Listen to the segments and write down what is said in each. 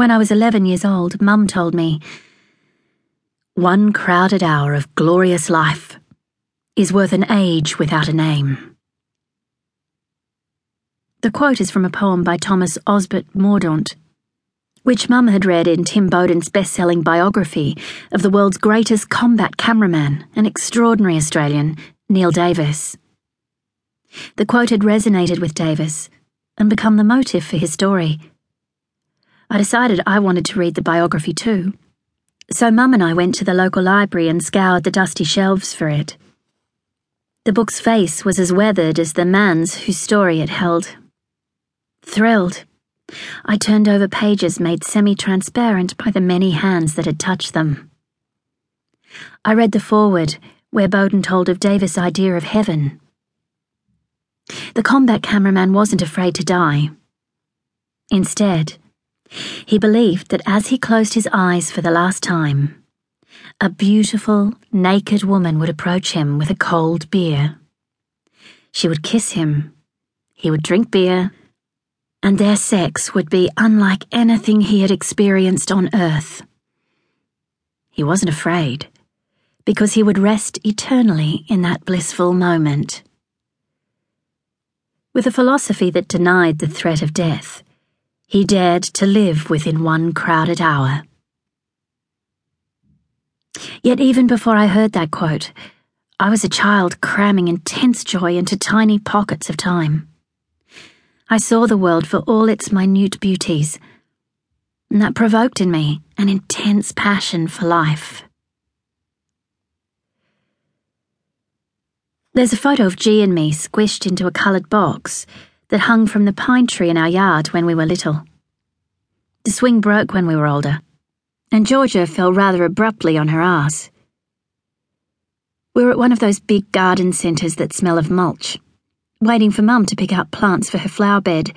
When I was 11 years old, Mum told me, One crowded hour of glorious life is worth an age without a name. The quote is from a poem by Thomas Osbert Mordaunt, which Mum had read in Tim Bowden's best selling biography of the world's greatest combat cameraman, an extraordinary Australian, Neil Davis. The quote had resonated with Davis and become the motive for his story. I decided I wanted to read the biography too, so Mum and I went to the local library and scoured the dusty shelves for it. The book's face was as weathered as the man's whose story it held. Thrilled, I turned over pages made semi transparent by the many hands that had touched them. I read the foreword, where Bowden told of Davis' idea of heaven. The combat cameraman wasn't afraid to die. Instead, he believed that as he closed his eyes for the last time, a beautiful, naked woman would approach him with a cold beer. She would kiss him. He would drink beer and their sex would be unlike anything he had experienced on Earth. He wasn't afraid, because he would rest eternally in that blissful moment. With a philosophy that denied the threat of death, he dared to live within one crowded hour. Yet, even before I heard that quote, I was a child cramming intense joy into tiny pockets of time. I saw the world for all its minute beauties, and that provoked in me an intense passion for life. There's a photo of G and me squished into a coloured box that hung from the pine tree in our yard when we were little. The swing broke when we were older, and Georgia fell rather abruptly on her ass. We were at one of those big garden centres that smell of mulch waiting for Mum to pick out plants for her flower bed,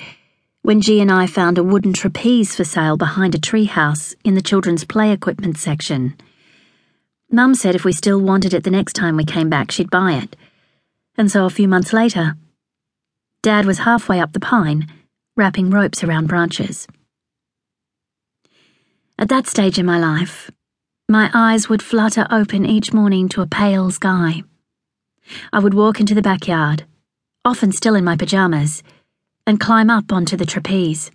when G and I found a wooden trapeze for sale behind a treehouse in the children's play equipment section. Mum said if we still wanted it the next time we came back, she'd buy it. And so a few months later, Dad was halfway up the pine, wrapping ropes around branches. At that stage in my life, my eyes would flutter open each morning to a pale sky. I would walk into the backyard often still in my pajamas, and climb up onto the trapeze.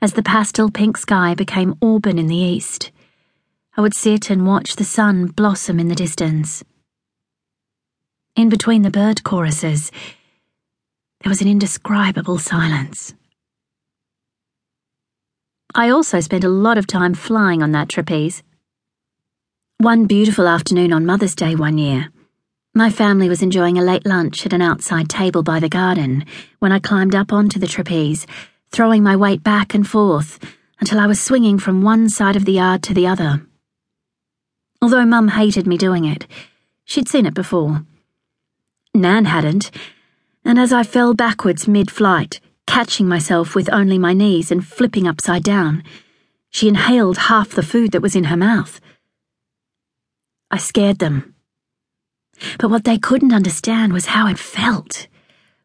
As the pastel pink sky became auburn in the east, I would sit and watch the sun blossom in the distance. In between the bird choruses, there was an indescribable silence. I also spent a lot of time flying on that trapeze. One beautiful afternoon on Mother's Day one year, my family was enjoying a late lunch at an outside table by the garden when I climbed up onto the trapeze, throwing my weight back and forth until I was swinging from one side of the yard to the other. Although Mum hated me doing it, she'd seen it before. Nan hadn't, and as I fell backwards mid flight, catching myself with only my knees and flipping upside down, she inhaled half the food that was in her mouth. I scared them. But what they couldn't understand was how it felt,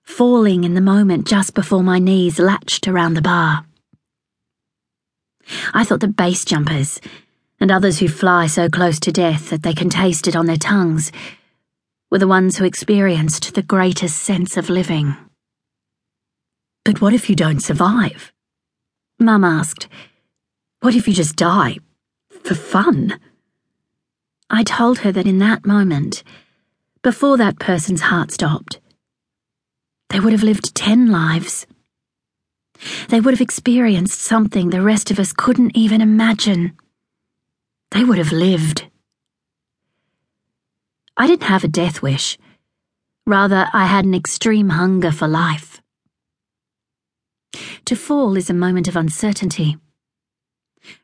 falling in the moment just before my knees latched around the bar. I thought that base jumpers, and others who fly so close to death that they can taste it on their tongues, were the ones who experienced the greatest sense of living. But what if you don't survive? Mum asked. What if you just die? For fun? I told her that in that moment, before that person's heart stopped. They would have lived ten lives. They would have experienced something the rest of us couldn't even imagine. They would have lived. I didn't have a death wish. Rather, I had an extreme hunger for life. To fall is a moment of uncertainty.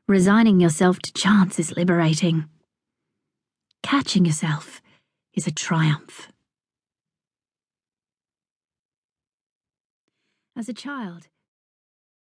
Resigning yourself to chance is liberating. Catching yourself is a triumph. As a child,